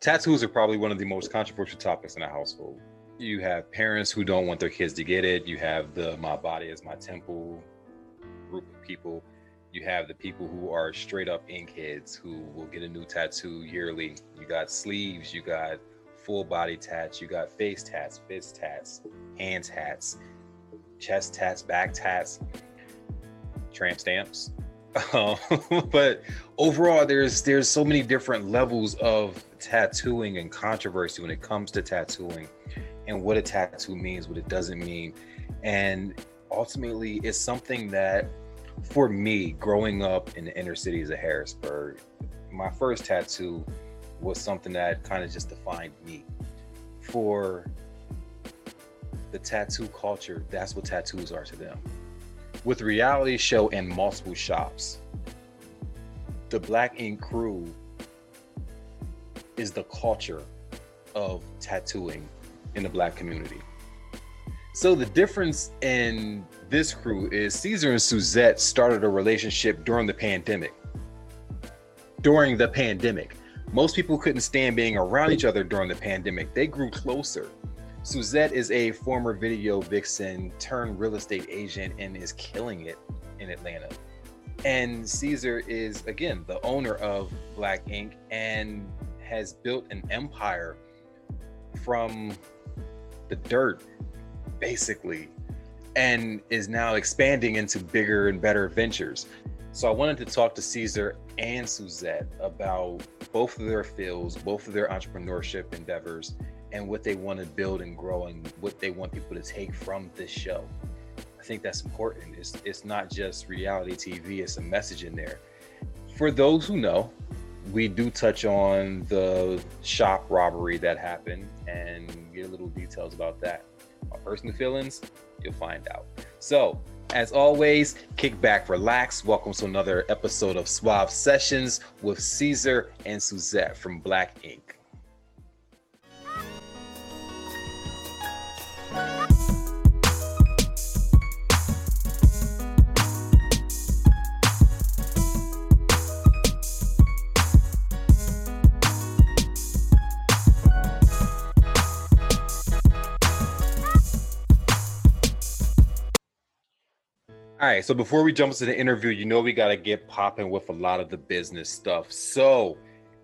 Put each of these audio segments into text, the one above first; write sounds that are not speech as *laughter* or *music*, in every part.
tattoos are probably one of the most controversial topics in a household. You have parents who don't want their kids to get it. You have the my body is my temple group of people. You have the people who are straight up ink heads who will get a new tattoo yearly. You got sleeves, you got full body tats, you got face tats, fist tats, hand tats, chest tats, back tats, tramp stamps. Um, *laughs* but overall, there's there's so many different levels of tattooing and controversy when it comes to tattooing and what a tattoo means, what it doesn't mean. And ultimately, it's something that for me, growing up in the inner cities of Harrisburg, my first tattoo was something that kind of just defined me. For the tattoo culture, that's what tattoos are to them. With reality show and multiple shops, the Black Ink crew is the culture of tattooing in the black community. So the difference in this crew is Ceaser and Suzette started a relationship during the pandemic. During the pandemic, most people couldn't stand being around each other during the pandemic. They grew closer. Suzette is a former video vixen turned real estate agent and is killing it in Atlanta. And Ceaser is, again, the owner of Black Ink and has built an empire from the dirt, basically, and is now expanding into bigger and better ventures. So I wanted to talk to Ceaser and Suzette about both of their fields, both of their entrepreneurship endeavors, and what they want to build and grow and what they want people to take from this show. I think that's important. It's it's not just reality TV, it's a message in there. For those who know, we do touch on the shop robbery that happened and get a little details about that. My personal feelings, you'll find out. So, as always, kick back, relax. Welcome to another episode of Suave Sessions with Ceaser and Suzette from Black Ink. Right, so before we jump into the interview, you know we got to get popping with a lot of the business stuff. So,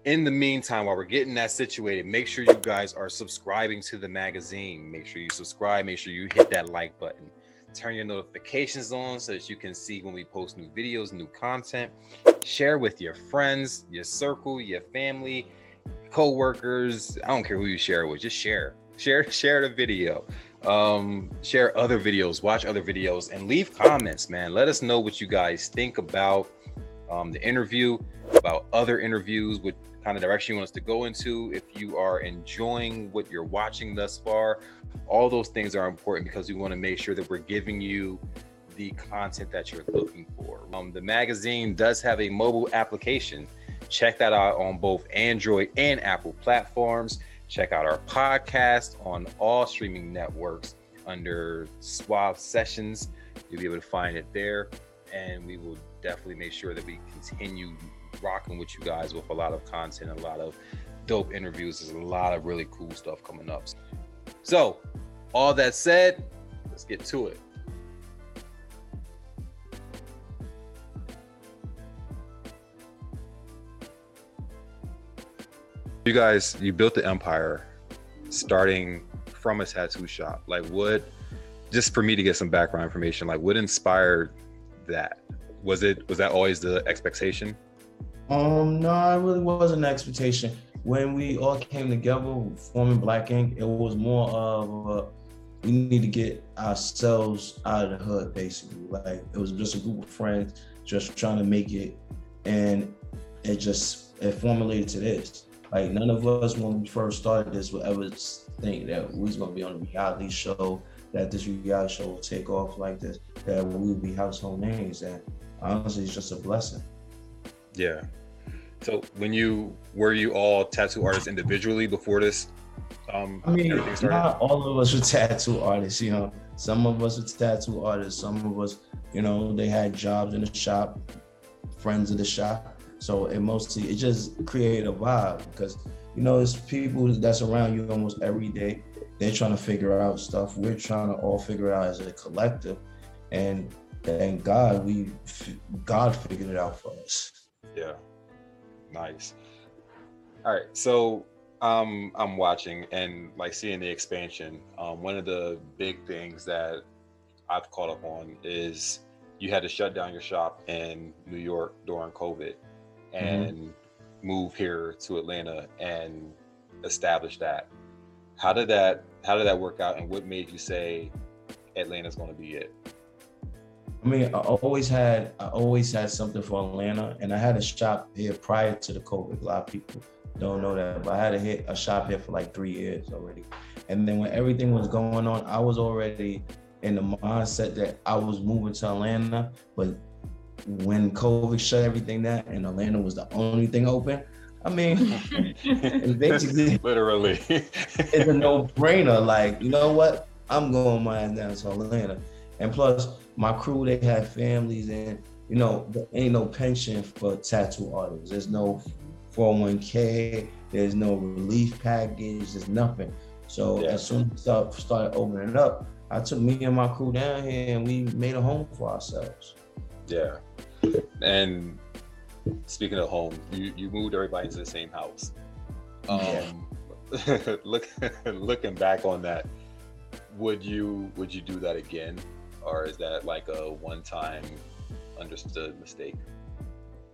in the meantime, while we're getting that situated, make sure you guys are subscribing to the magazine. Make sure you subscribe, make sure you hit that like button. Turn your notifications on so that you can see when we post new videos, new content. Share with your friends, your circle, your family, co-workers. I don't care who you share with, just share. Share share the video um, share other videos, watch other videos, and leave comments, man. Let us know what you guys think about um, the interview, about other interviews, what kind of direction you want us to go into. If you are enjoying what you're watching thus far, all those things are important because we want to make sure that we're giving you the content that you're looking for. Um, the magazine does have a mobile application. Check that out on both Android and Apple platforms. Check out our podcast on all streaming networks under Suave Sessions. You'll be able to find it there. And we will definitely make sure that we continue rocking with you guys with a lot of content, a lot of dope interviews. There's a lot of really cool stuff coming up. So, all that said, let's get to it. You guys you built the empire starting from a tattoo shop. Like what just for me to get some background information like what inspired that? Was it was that always the expectation? Um no it really wasn't an expectation. When we all came together forming black ink it was more of a, we need to get ourselves out of the hood basically. Like it was just a group of friends just trying to make it and it just it formulated to this like none of us when we first started this would ever think that we was gonna be on a reality show, that this reality show will take off like this, that we would be household names. And honestly, it's just a blessing. Yeah. So when you were you all tattoo artists individually before this? Um, I mean, not all of us were tattoo artists. You know, some of us were tattoo artists. Some of us, you know, they had jobs in the shop, friends of the shop So it mostly it just created a vibe because you know it's people that's around you almost every day. They're trying to figure out stuff. We're trying to all figure out as a collective, and thank God we God figured it out for us. Yeah, nice. All right, so um, I'm watching and like seeing the expansion. Um, one of the big things that I've caught up on is you had to shut down your shop in New York during COVID. And mm-hmm. move here to Atlanta and establish that. How did that how did that work out and what made you say Atlanta's going to be it? I mean, I always had I always had something for Atlanta, and I had a shop here prior to the COVID. A lot of people don't know that, but I had a hit a shop here for like three years already. And then when everything was going on, I was already in the mindset that I was moving to Atlanta. But when COVID shut everything down and Atlanta was the only thing open, I mean, *laughs* basically *laughs* literally it's a no-brainer. Like, you know what? I'm going my ass down to Atlanta. And plus my crew, they have families and you know, there ain't no pension for tattoo artists. There's no 401k. There's no relief package. There's nothing. So yeah. as soon as stuff started opening up, I took me and my crew down here and we made a home for ourselves. Yeah. And speaking of home, you, you moved everybody into the same house. Um, yeah. *laughs* look, *laughs* looking back on that, would you would you do that again, or is that like a one time understood mistake?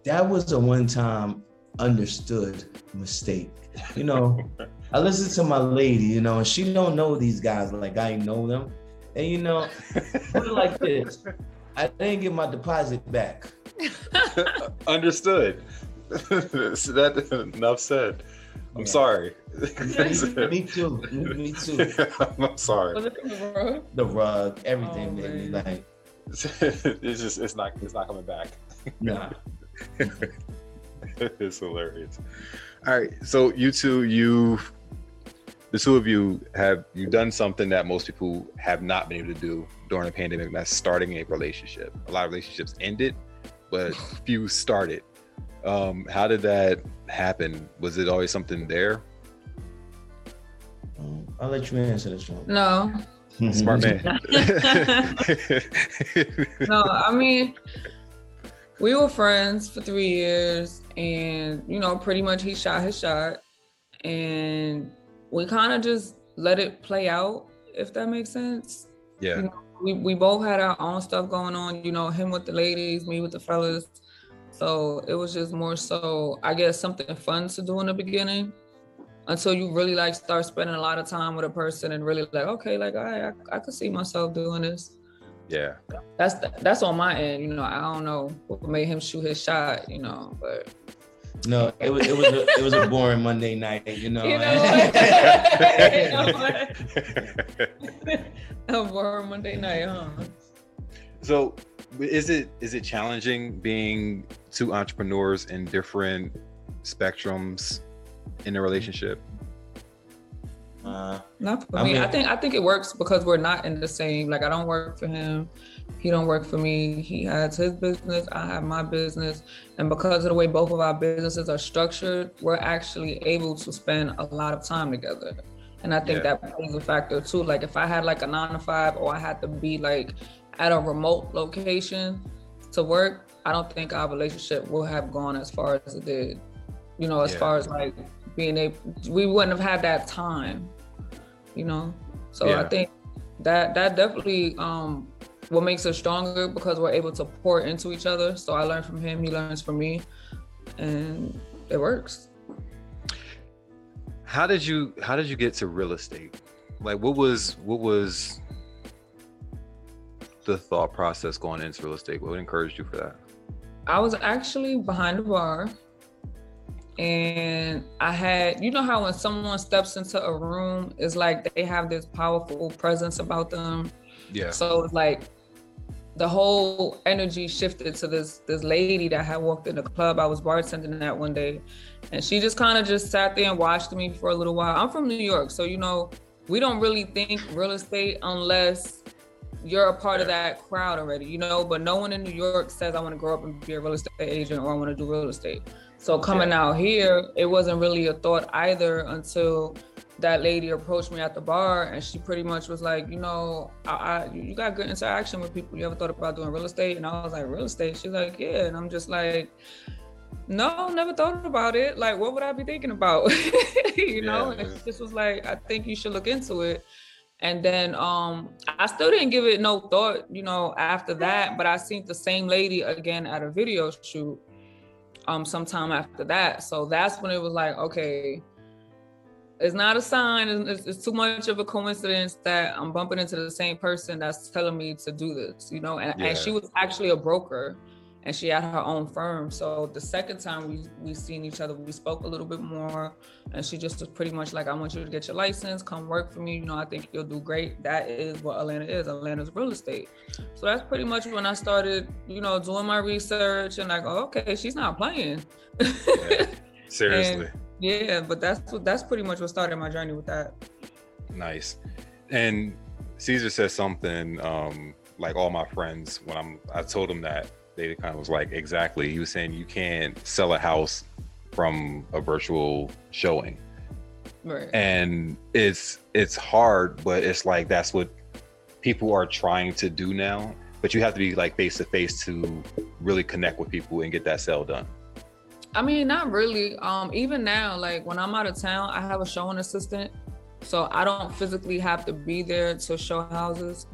That was a one time understood mistake. You know, *laughs* I listen to my lady, you know, and she don't know these guys like I know them. And you know, put it like this. I didn't get my deposit back. *laughs* Understood. *laughs* so that enough said. I'm yeah. sorry. *laughs* me too. Me too. I'm sorry. the rug? The rug, everything, oh, baby. Like it's just it's not it's not coming back. Nah. it's hilarious. All right, so you two, you, the two of you have you done something that most people have not been able to do during the pandemic. That's starting a relationship. A lot of relationships ended, but few started. Um, how did that happen? Was it always something there? Um, I'll let you answer this one. No. *laughs* Smart man. *laughs* no, I mean, we were friends for three years and you know pretty much he shot his shot and we kind of just let it play out if that makes sense yeah you know, we, we both had our own stuff going on you know him with the ladies me with the fellas so it was just more so i guess something fun to do in the beginning until you really like start spending a lot of time with a person and really like okay like i i, I could see myself doing this yeah. That's that's on my end. You know, I don't know what made him shoot his shot. You know, but. No, it was it was a, it was a boring Monday night, you know. You know *laughs* a boring Monday night, huh? So, is it is it challenging being two entrepreneurs in different spectrums in a relationship? Uh, not for I me. Mean, I think I think it works because we're not in the same. Like I don't work for him, he don't work for me. He has his business, I have my business, and because of the way both of our businesses are structured, we're actually able to spend a lot of time together. And I think yeah. that plays a factor too. Like if I had like a nine to five, or I had to be like at a remote location to work, I don't think our relationship will have gone as far as it did. You know, as yeah. far as like being able we wouldn't have had that time you know so yeah. i think that that definitely um what makes us stronger because we're able to pour into each other. So i learn from him he learns from me and it works. How did you how did you get to real estate? Like what was what was the thought process going into real estate? What encouraged you for that? I was actually behind the bar and I had, you know how when someone steps into a room, it's like they have this powerful presence about them. Yeah. So it's like the whole energy shifted to this this lady that had walked in the club. I was bartending that one day, and she just kind of just sat there and watched me for a little while. I'm from New York, so you know we don't really think real estate unless you're a part of that crowd already, you know. But no one in New York says I want to grow up and be a real estate agent or I want to do real estate. So coming yeah. out here, it wasn't really a thought either until that lady approached me at the bar and she pretty much was like, you know, I, I, you got good interaction with people. You ever thought about doing real estate? And I was like, real estate? She's like, yeah. And I'm just like, no, never thought about it. Like, what would I be thinking about? *laughs* you know, yeah, and she just was like, I think you should look into it. And then um I still didn't give it no thought, you know, after that. But I seen the same lady again at a video shoot um sometime after that. So that's when it was like, okay, it's not a sign. It's, it's, too much of a coincidence that I'm bumping into the same person that's telling me to do this, you know. And, yeah. and she was actually a broker, and she had her own firm. So the second time we we seen each other, we spoke a little bit more, and she just was pretty much like, "I want you to get your license, come work for me. You know, I think you'll do great." That is what Atlanta is. Atlanta's real estate. So that's pretty much when I started, you know, doing my research and like, oh, okay, she's not playing. Yeah. *laughs* Seriously. and, yeah, but that's what that's pretty much what started my journey with that. Nice. And Ceaser says something um, like all my friends when I'm I told them that they kind of was like exactly. He was saying you can't sell a house from a virtual showing. Right. And it's it's hard, but it's like that's what people are trying to do now. But you have to be like face to face to really connect with people and get that sale done. I mean, not really. Um, even now, like when I'm out of town, I have a showing assistant, so I don't physically have to be there to show houses.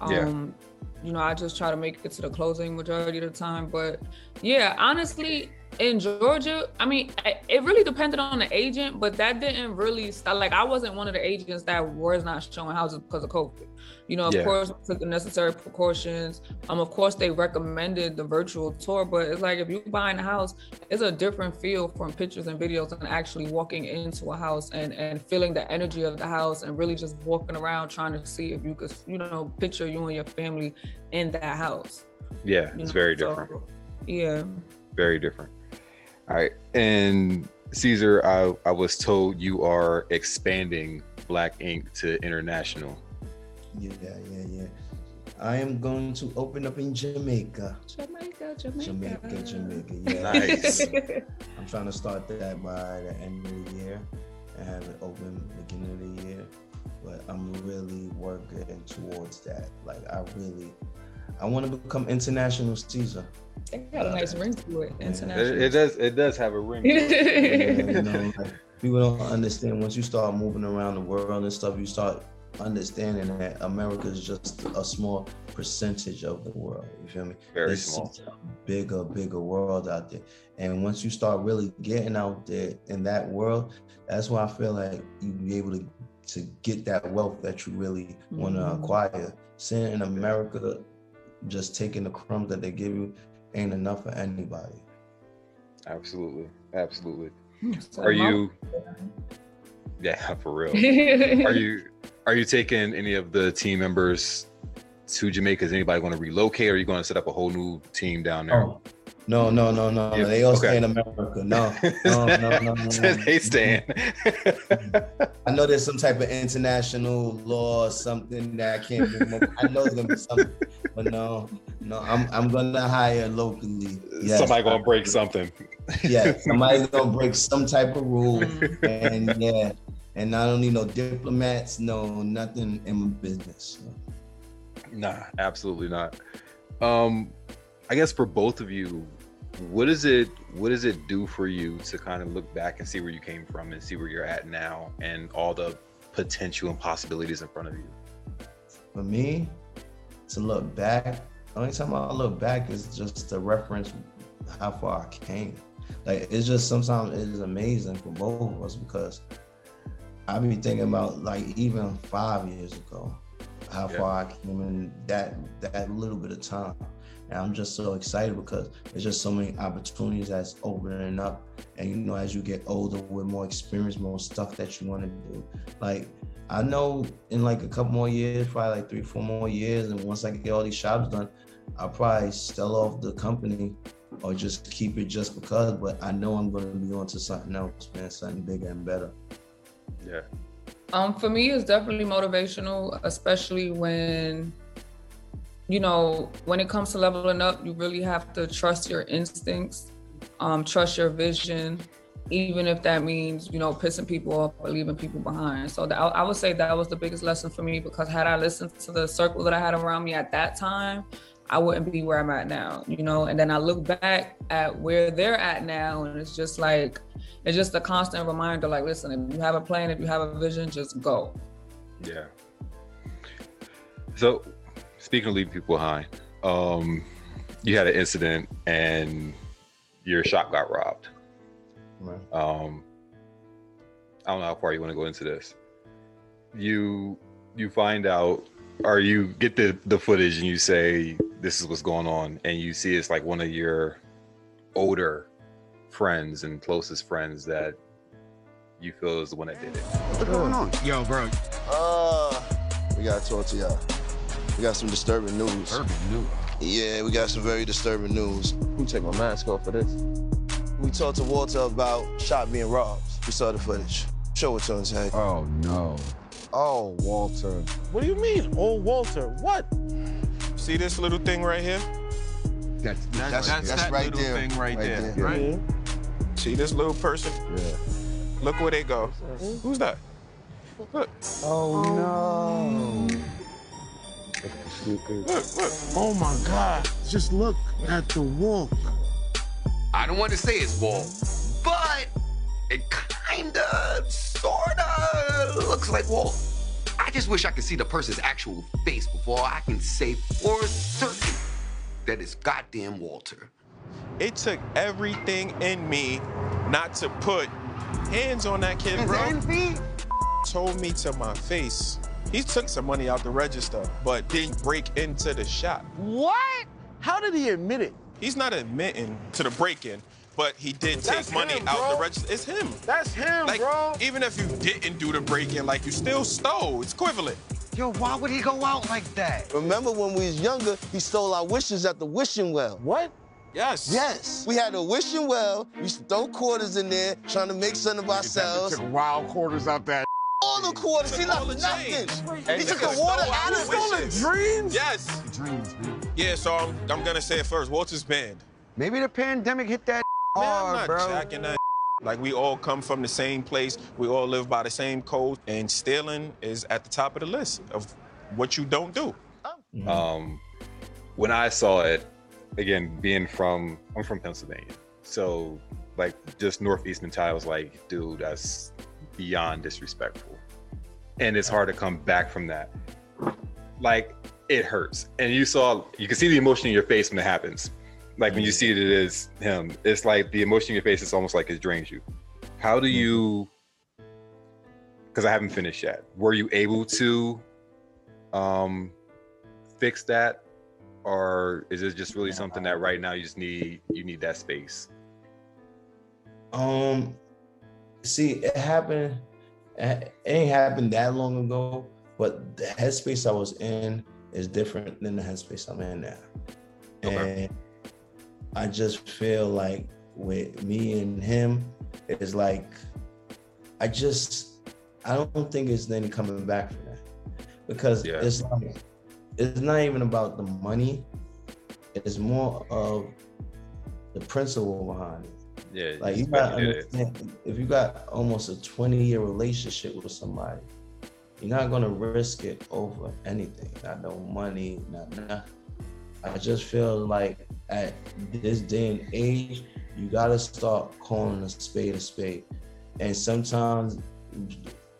Um, yeah. you know, I just try to make it to the closing majority of the time. But yeah, honestly, in Georgia, I mean, it really depended on the agent, but that didn't really start. Like, I wasn't one of the agents that was not showing houses because of COVID. You know, of yeah. course, took the necessary precautions. Um, of course, they recommended the virtual tour, but it's like if you're buying a house, it's a different feel from pictures and videos than actually walking into a house and and feeling the energy of the house and really just walking around trying to see if you could, you know, picture you and your family in that house. Yeah, it's know? very different. So, yeah. Very different. All right. And Ceaser, I, I was told you are expanding Black Ink to international. Yeah, yeah, yeah. I am going to open up in Jamaica. Jamaica, Jamaica. Jamaica, Jamaica. Yeah. Nice. *laughs* I'm trying to start that by the end of the year and have it open beginning of the year. But I'm really working towards that. Like I really I want to become international Ceaser. It got a nice ring to it. International. It, it, does. It does have a ring. yeah, *laughs* you know, like, people don't understand once you start moving around the world and stuff. You start understanding that America is just a small percentage of the world. You feel me? Very There's small. Bigger, bigger world out there. And once you start really getting out there in that world, that's why I feel like you be able to to get that wealth that you really mm-hmm. want to acquire. Sitting in America, just taking the crumbs that they give you ain't enough for anybody. Absolutely. Absolutely. So Are you yeah, *laughs* for real. *laughs* are you are you taking any of the team members to Jamaica? Is anybody going to relocate? Or are you going to set up a whole new team down there? Oh, no, no, no, no. Yeah. They all okay. stay in America. No, no, no, no, no. *laughs* no. they stay I know there's some type of international law or something that I can't remember. I know there's gonna be something, but no, no. I'm I'm gonna hire locally. Yes, Somebody gonna break something. Yeah, *laughs* somebody's gonna break some type of rule, and yeah, and I don't need no diplomats, no nothing in my business. Nah, absolutely not. Um, I guess for both of you, what is it what does it do for you to kind of look back and see where you came from and see where you're at now and all the potential and possibilities in front of you for me to look back the only time i look back is just to reference how far i came like it's just sometimes it's amazing for both of us because i be thinking about like even five years ago how yeah. far i came in that that little bit of time and I'm just so excited because there's just so many opportunities that's opening up. And you know, as you get older with more experience, more stuff that you want to do. Like I know in like a couple more years, probably like three, four more years, and once I get all these shops done, I'll probably sell off the company or just keep it just because. But I know I'm going to be on to something else, man, something bigger and better. Yeah. Um, for me, it's definitely motivational, especially when you know, when it comes to leveling up, you really have to trust your instincts, um, trust your vision, even if that means, you know, pissing people off or leaving people behind. So that, I would say that was the biggest lesson for me because had I listened to the circle that I had around me at that time, I wouldn't be where I'm at now, you know. And then I look back at where they're at now, and it's just like, it's just a constant reminder. Like, listen, if you have a plan, if you have a vision, just go. Yeah. So, speaking of leaving people behind, um, you had an incident and your shop got robbed. Right. Um, I don't know how far you want to go into this. You you find out, or you get the the footage and you say this is what's going on, and you see it's like one of your older friends and closest friends that you feel is the one that did it. What's going on? Yo, bro. Uh, we gotta talk to y'all. We got some disturbing news. Disturbing news. Yeah, we got some very disturbing news. Who take my mask off for this? We talked to Walter about shop being robbed. We saw the footage. Show it to us, hey. Oh, no. Oh, Walter. What do you mean, oh, Walter? What? See this little thing right here? That's, that's, that's, that's that right little there. thing right, right there, there, right? Mm-hmm. See this little person? Yeah. Look where they go. Who's that? Look. Oh, no. Look, look. Oh, my God. Just look at the walk. I don't want to say it's Walt, but it kinda, sorta looks like Walt. I just wish I could see the person's actual face before I can say for certain that it's goddamn Walter. It took everything in me not to put hands on that kid, bro. Told me to my face. He took some money out the register, but didn't break into the shop. What? How did he admit it? He's not admitting to the break-in, but he did take money him, out the register. It's him. That's him, like, bro. Even if you didn't do the break-in, like you still stole. It's equivalent. Yo, why would he go out like that? Remember when we was younger, he stole our wishes at the wishing well. What? Yes. Yes. We had a wishing well. We used to throw quarters in there, trying to make something of ourselves. Took wild quarters out that. All the quarters. He left nothing. He took the water out of the dreams. Yes. Dreams, man. Yeah, so I'm, I'm gonna say it first. Walter's banned. Maybe the pandemic hit that Man, hard, I'm not bro. jacking that. Like we all come from the same place. We all live by the same code, and stealing is at the top of the list of what you don't do. Mm-hmm. Um, when I saw it, again, being from I'm from Pennsylvania, so like just northeast mentality, I was like, dude, that's beyond disrespectful. And it's hard to come back from that. Like it hurts. And you saw you can see the emotion in your face when it happens. Like when you see that it is him, it's like the emotion in your face is almost like it drains you. How do you because I haven't finished yet. Were you able to um fix that? Or is it just really something that right now you just need you need that space? Um see it happened it ain't happened that long ago, but the headspace I was in is different than the headspace I'm in now. Okay. And I just feel like with me and him, it's like I just I don't think it's any coming back from that. Because yeah. it's like it's not even about the money. It's more of the principle behind it. Yeah, like you got if you got almost a 20 year relationship with somebody, you're not gonna risk it over anything. Not no money, not nothing. I just feel like at this day and age, you gotta start calling a spade a spade. And sometimes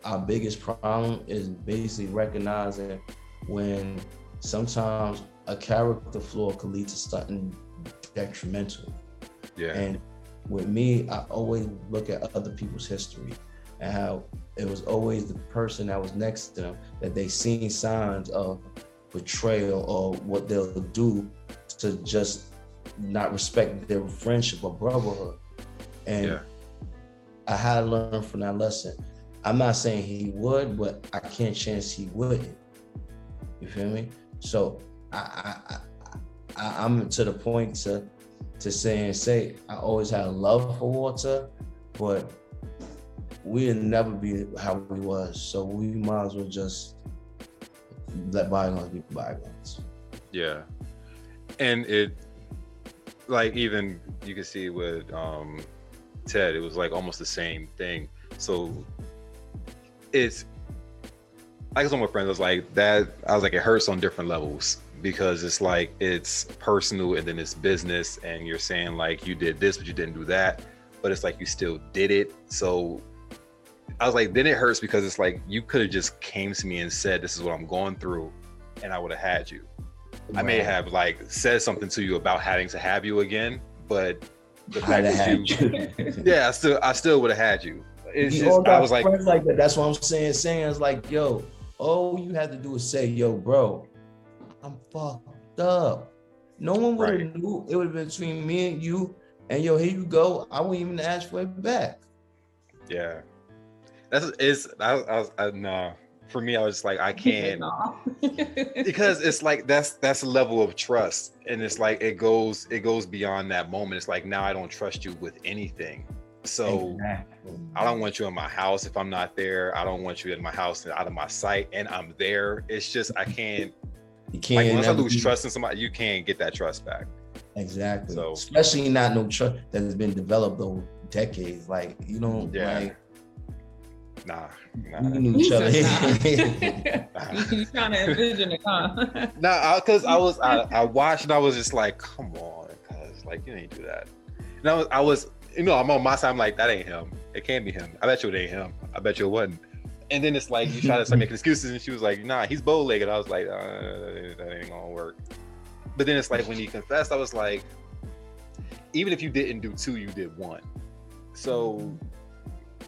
our biggest problem is basically recognizing when sometimes a character flaw could lead to something detrimental. Yeah. And with me, I always look at other people's history and how it was always the person that was next to them that they seen signs of betrayal or what they'll do to just not respect their friendship or brotherhood. And yeah. I had to learn from that lesson. I'm not saying he would, but I can't chance he wouldn't. You feel me? So I, I, I I'm to the point to to say and say I always had a love for Walter, but we'll never be how we was. So we might as well just let bygones be bygones. Yeah, and it like even you can see with um Ted, it was like almost the same thing. So it's I guess of my friends was like that. I was like, it hurts on different levels because it's like it's personal and then it's business, and you're saying like you did this, but you didn't do that, but it's like you still did it. So I was like, then it hurts because it's like you could have just came to me and said, "This is what I'm going through," and I would have had you. Right. I may have like said something to you about having to have you again, but the fact that you, *laughs* yeah, I still, I still would have had you. It's you just, I was like, like that. That's what I'm saying. Saying is like, yo, all you had to do is say, yo, bro, I'm fucked up. No one would have right. knew. It would have been between me and you. And yo, here you go. I wouldn't even ask for it back. Yeah, that's is. I, I, I no. For me, I was like, I can't *laughs* because it's like that's that's a level of trust, and it's like it goes it goes beyond that moment. It's like now I don't trust you with anything. So exactly. I don't want you in my house if I'm not there. I don't want you in my house and out of my sight, and I'm there. It's just I can't. You can't. Like, once I lose trust in somebody, you can't get that trust back. Exactly. So especially not no trust that has been developed over decades. Like you don't yeah. like. Nah, nah. We knew each other. you *laughs* *laughs* trying to envision it, huh? *laughs* nah, because I, I was I, I watched and I was just like, come on, cause like you ain't do that. And I was I was you know, I'm on my side. I'm like, that ain't him. It can't be him. I bet you it ain't him. I bet you it wasn't. And then it's like you try to start making excuses, and she was like, "Nah, he's bow legged." I was like, uh, "That ain't gonna work." But then it's like when he confessed, I was like, even if you didn't do two, you did one. So.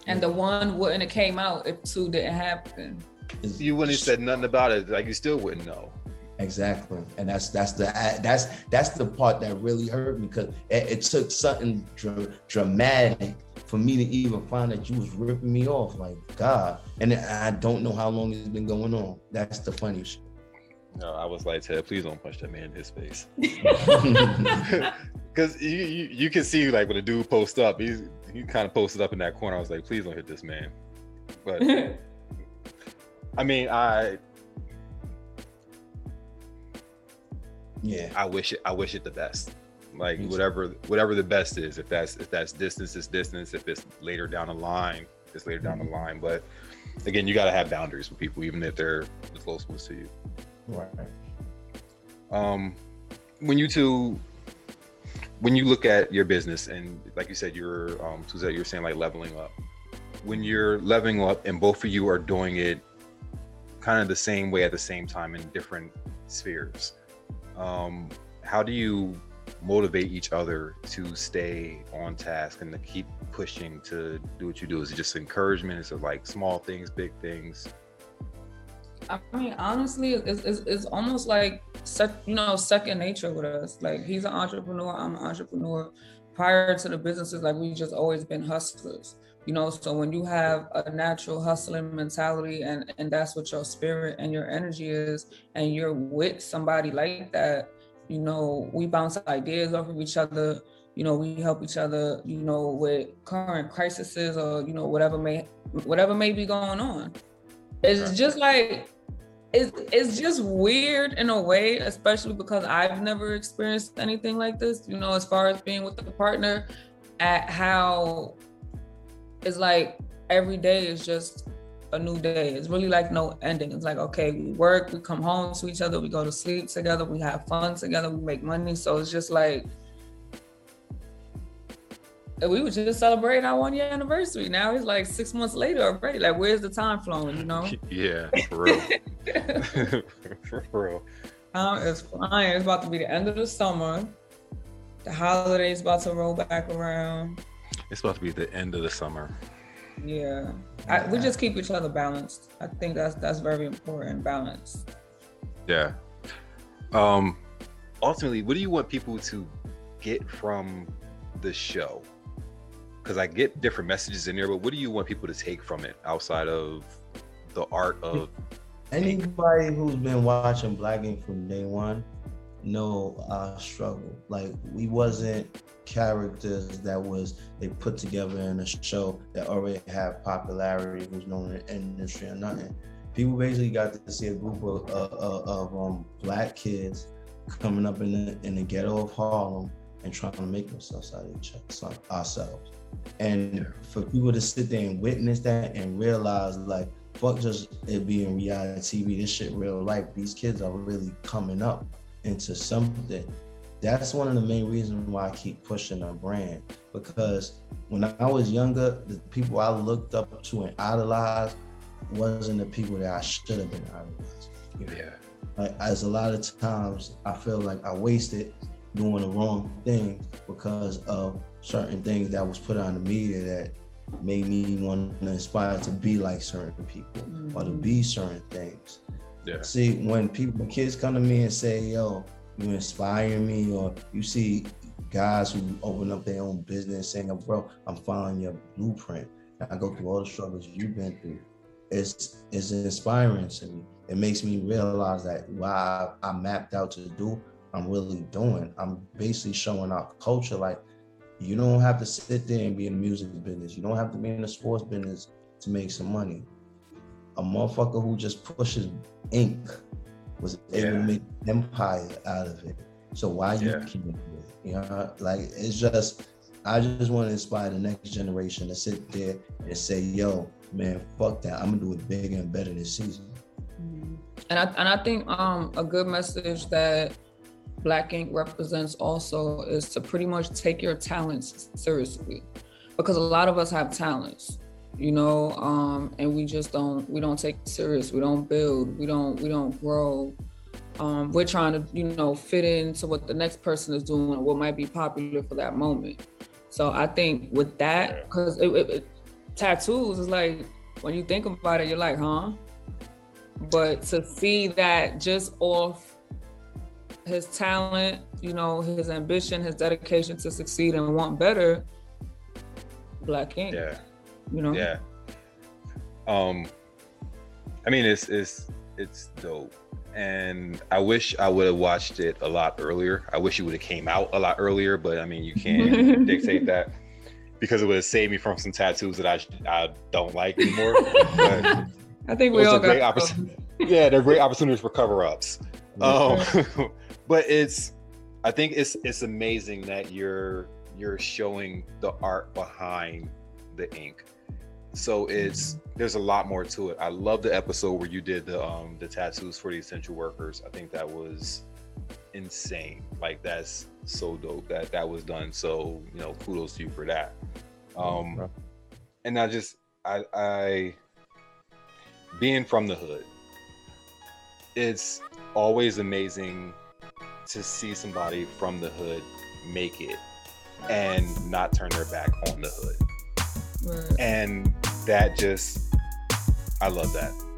And the one wouldn't have came out if two didn't happen. You wouldn't have said nothing about it. Like you still wouldn't know. Exactly, and that's that's the that's that's the part that really hurt me because it, it, took something dr- dramatic for me to even find that you was ripping me off. Like God, and I don't know how long it's been going on. That's the funny shit. No, I was like, Ted, please don't punch that man in his face. *laughs* *laughs* Because you, you, you can see like when a dude posts up, he's he kind of posted up in that corner. I was like, please don't hit this man. But *laughs* I mean, I yeah i wish it i wish it the best like whatever whatever the best is if that's if that's distance is distance if it's later down the line it's later down the mm-hmm. line. But again you got to have boundaries with people even if they're the close ones to you. Right. Um when you two when you look at your business and like you said you're um Suzette, you're saying like leveling up. When you're leveling up and both of you are doing it kind of the same way at the same time in different spheres um, how do you motivate each other to stay on task and to keep pushing to do what you do? Is it just encouragement? Is it like small things, big things? I mean, honestly, it's, it's, it's almost like you know second nature with us. Like he's an entrepreneur, I'm an entrepreneur. Prior to the businesses, like we just always been hustlers you know so when you have a natural hustling mentality and and that's what your spirit and your energy is and you're with somebody like that you know we bounce ideas off of each other you know we help each other you know with current crises or you know whatever may whatever may be going on. It's just like it's, it's just weird in a way especially because i've never experienced anything like this you know as far as being with the partner at how it's like every day is just a new day. It's really like no ending. It's like, okay, we work, we come home to each other, we go to sleep together, we have fun together, we make money. So it's just like, we were just celebrating our one year anniversary. Now it's like six months later already. Like, where's the time flowing, you know? *laughs* Yeah, for real. *laughs* for real. Um, it's flying. It's about to be the end of the summer. The holidays about to roll back around. It's supposed to be the end of the summer. Yeah, I, we just keep each other balanced. I think that's that's very important. Balance. Yeah. Um. Ultimately, what do you want people to get from the show? Because I get different messages in there, but what do you want people to take from it outside of the art of? Anybody who's been watching Black Ink from day one know our struggle. Like we wasn't characters that was they put together in a show that already have popularity, was known in the industry or nothing. People basically got to see a group of, of um, black kids coming up in the in the ghetto of Harlem and trying to make themselves out of each other, ourselves. And for people to sit there and witness that and realize like fuck just it being reality TV, this shit real life. These kids are really coming up into something. That's one of the main reasons why I keep pushing our brand. Because when I was younger, the people I looked up to and idolized wasn't the people that I should have been idolized. Yeah. Like, as a lot of times I feel like I wasted doing the wrong thing because of certain things that was put on the media that made me want to inspire to be like certain people mm-hmm. or to be mm-hmm. certain things. Yeah. See, when people, kids come to me and say, "Yo, you inspire me," or you see guys who open up their own business saying, "Bro, I'm following your blueprint. I go through all the struggles you've been through." It's it's inspiring to me. It makes me realize that I, I mapped out to do, I'm really doing. I'm basically showing our culture like you don't have to sit there and be in the music business. You don't have to be in the sports business to make some money. A motherfucker who just pushes ink was able yeah. to make an empire out of it. So why yeah. you can't do it? You know, like it's just I just want to inspire the next generation to sit there and say, yo, man, fuck that. I'm gonna do it bigger and better this season. And I and I think um a good message that Black Ink represents also is to pretty much take your talents seriously. Because a lot of us have talents, you know, um, and we just don't we don't take it serious. We don't build, we don't we don't grow. Um, we're trying to, you know, fit into what the next person is doing or what might be popular for that moment. So I think with that, because tattoos is like when you think about it, you're like, huh? But to see that just off his talent, you know, his ambition, his dedication to succeed and want better, Black Ink. Yeah. You know? Yeah. Um I mean it's it's it's dope. And I wish I would have watched it a lot earlier. I wish it would have came out a lot earlier, but I mean you can't *laughs* dictate that because it would have saved me from some tattoos that I I don't like anymore. *laughs* I think we all got. Yeah, they're great opportunities for cover ups. Um, *laughs* but it's I think it's it's amazing that you're you're showing the art behind the ink. So it's there's a lot more to it. I love the episode where you did the um the tattoos for the essential workers. I think that was insane. Like that's so dope that that was done. So, you know, kudos to you for that. Um and I just I I being from the hood, it's always amazing to see somebody from the hood make it and not turn their back on the hood. Right. And that just, I love that.